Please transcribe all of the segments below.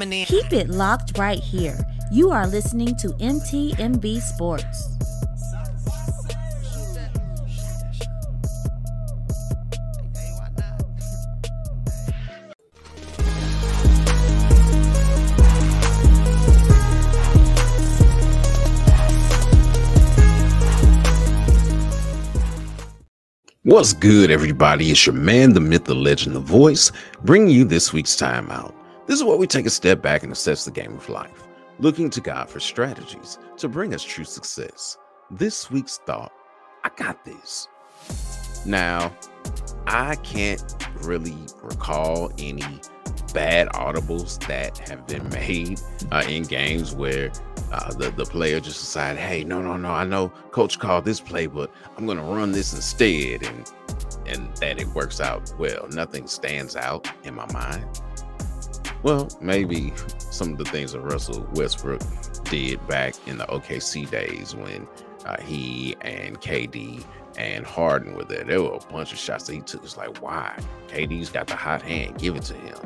coming in. Keep it locked right here. You are listening to MTMB Sports. What's good, everybody? It's your man, the myth, the legend, the voice, bringing you this week's timeout. This is where we take a step back and assess the game of life, looking to God for strategies to bring us true success. This week's thought I got this. Now, I can't really recall any bad audibles that have been made uh, in games where uh, the, the player just decided, hey, no, no, no, I know coach called this play, but I'm going to run this instead. And, and that it works out well. Nothing stands out in my mind. Well, maybe some of the things that Russell Westbrook did back in the OKC days when uh, he and KD and Harden were there. There were a bunch of shots that he took. It's like, why? KD's got the hot hand. Give it to him.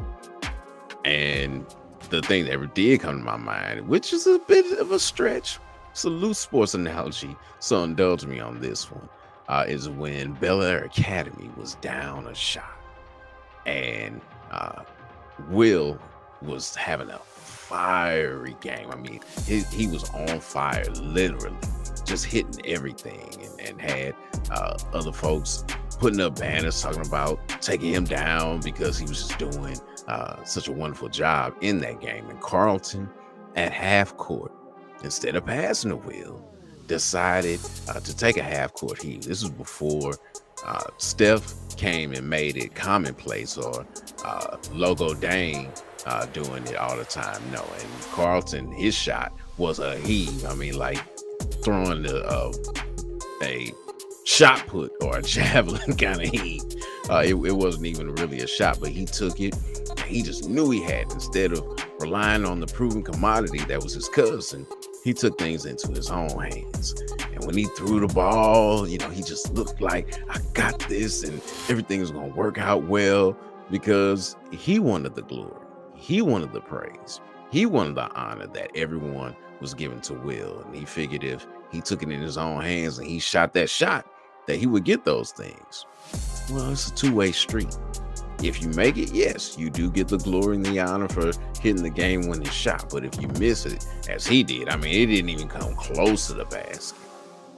And the thing that ever did come to my mind, which is a bit of a stretch, it's a loose sports analogy, so indulge me on this one, uh, is when Bel Air Academy was down a shot. And uh, Will was having a fiery game. I mean, he, he was on fire, literally, just hitting everything, and, and had uh, other folks putting up banners talking about taking him down because he was just doing uh, such a wonderful job in that game. And Carlton at half court, instead of passing the wheel, decided uh, to take a half court heat. This was before uh, Steph came and made it commonplace or uh, Logo Dame uh, doing it all the time. No, and Carlton, his shot was a heave. I mean, like throwing the, uh, a shot put or a javelin kind of heat. Uh, it, it, wasn't even really a shot, but he took it. He just knew he had instead of relying on the proven commodity that was his cousin. He took things into his own hands. And when he threw the ball, you know, he just looked like, I got this and everything is going to work out well because he wanted the glory. He wanted the praise. He wanted the honor that everyone was given to Will. And he figured if he took it in his own hands and he shot that shot, that he would get those things. Well, it's a two way street. If you make it, yes, you do get the glory and the honor for hitting the game winning shot. But if you miss it, as he did, I mean, it didn't even come close to the basket.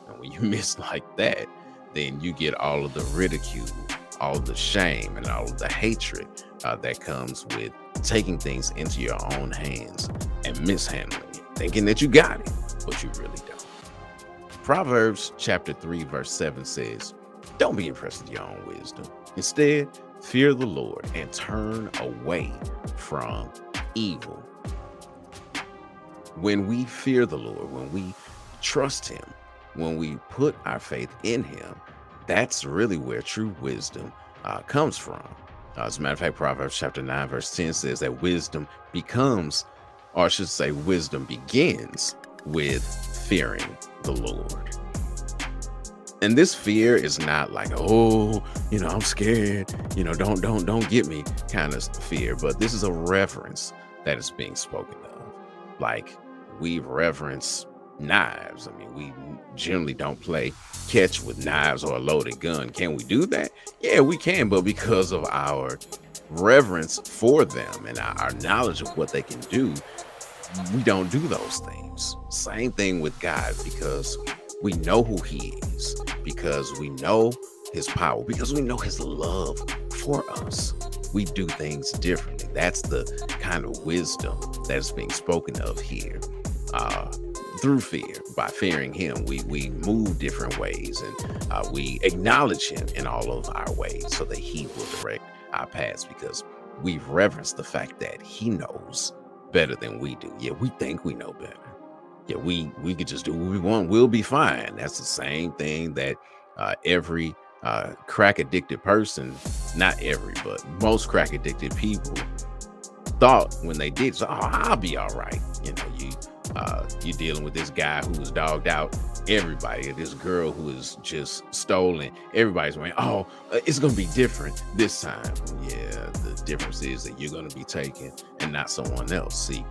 And when you miss like that, then you get all of the ridicule, all of the shame, and all of the hatred uh, that comes with taking things into your own hands and mishandling it, thinking that you got it, but you really don't. Proverbs chapter 3, verse 7 says, Don't be impressed with your own wisdom. Instead, fear the Lord and turn away from evil. When we fear the Lord, when we trust Him, when we put our faith in Him, that's really where true wisdom uh, comes from. Uh, as a matter of fact, Proverbs chapter 9, verse 10 says that wisdom becomes, or I should say, wisdom begins with fearing the Lord. And this fear is not like, oh, you know, I'm scared, you know, don't, don't, don't get me kind of fear, but this is a reverence that is being spoken of. Like we reverence knives. I mean, we generally don't play catch with knives or a loaded gun. Can we do that? Yeah, we can, but because of our reverence for them and our, knowledge of what they can do, we don't do those things. Same thing with God because we know who He is, because we know His power, because we know His love for us. We do things differently. That's the kind of wisdom that is being spoken of here. Uh, through fear, by fearing Him, we we move different ways, and uh, we acknowledge Him in all of our ways, so that He will direct our paths. Because we've reverenced the fact that He knows better than we do. Yeah, we think we know better. Yeah, we we could just do what we want. We'll be fine. That's the same thing that uh, every uh, crack addicted person, not every, but most crack addicted people thought when they did. So, oh, I'll be all right. You know, Uh, you're dealing with this guy who was dogged out. Everybody, this girl who is just stolen. Everybody's going, oh, uh, it's going to be different this time. Yeah, the difference is that you're going to be taken and not someone else. See,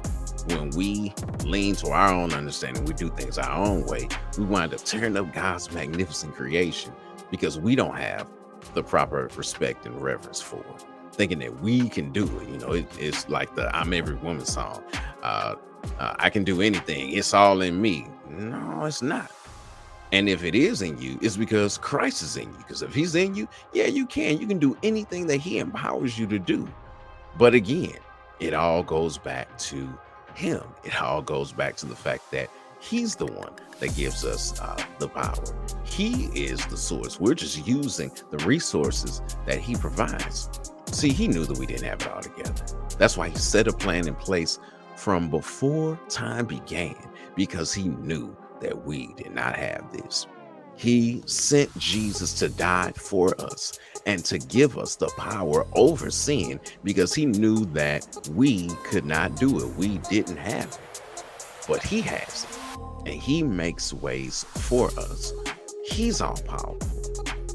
when we lean to our own understanding, we do things our own way, we wind up tearing up God's magnificent creation because we don't have the proper respect and reverence for it. Thinking that we can do it, you know, it, it's like the "I'm Every Woman" song. Uh, uh, I can do anything. It's all in me. No, it's not. And if it is in you, it's because Christ is in you. Because if He's in you, yeah, you can. You can do anything that He empowers you to do. But again, it all goes back to Him. It all goes back to the fact that He's the one that gives us uh, the power. He is the source. We're just using the resources that He provides. See, He knew that we didn't have it all together. That's why He set a plan in place from before time began, because He knew that we did not have this. He sent Jesus to die for us and to give us the power over sin because he knew that we could not do it. We didn't have it, but he has it and he makes ways for us. He's all powerful.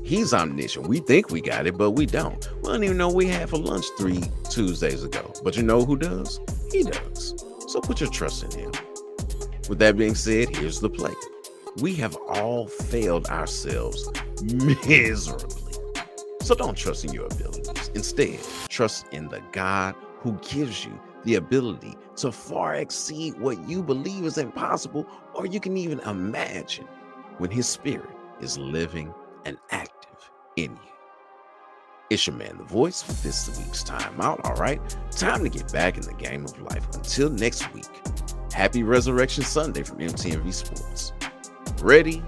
He's omniscient. We think we got it, but we don't. We don't even know we had for lunch three Tuesdays ago. But you know who does? He does. So put your trust in him. With that being said, here's the play. We have all failed ourselves miserably. So don't trust in your abilities. Instead, trust in the God who gives you the ability to far exceed what you believe is impossible or you can even imagine when his spirit is living and active in you. It's your man, The Voice, for this week's time out. All right, time to get back in the game of life. Until next week, happy Resurrection Sunday from MTMV Sports. Ready,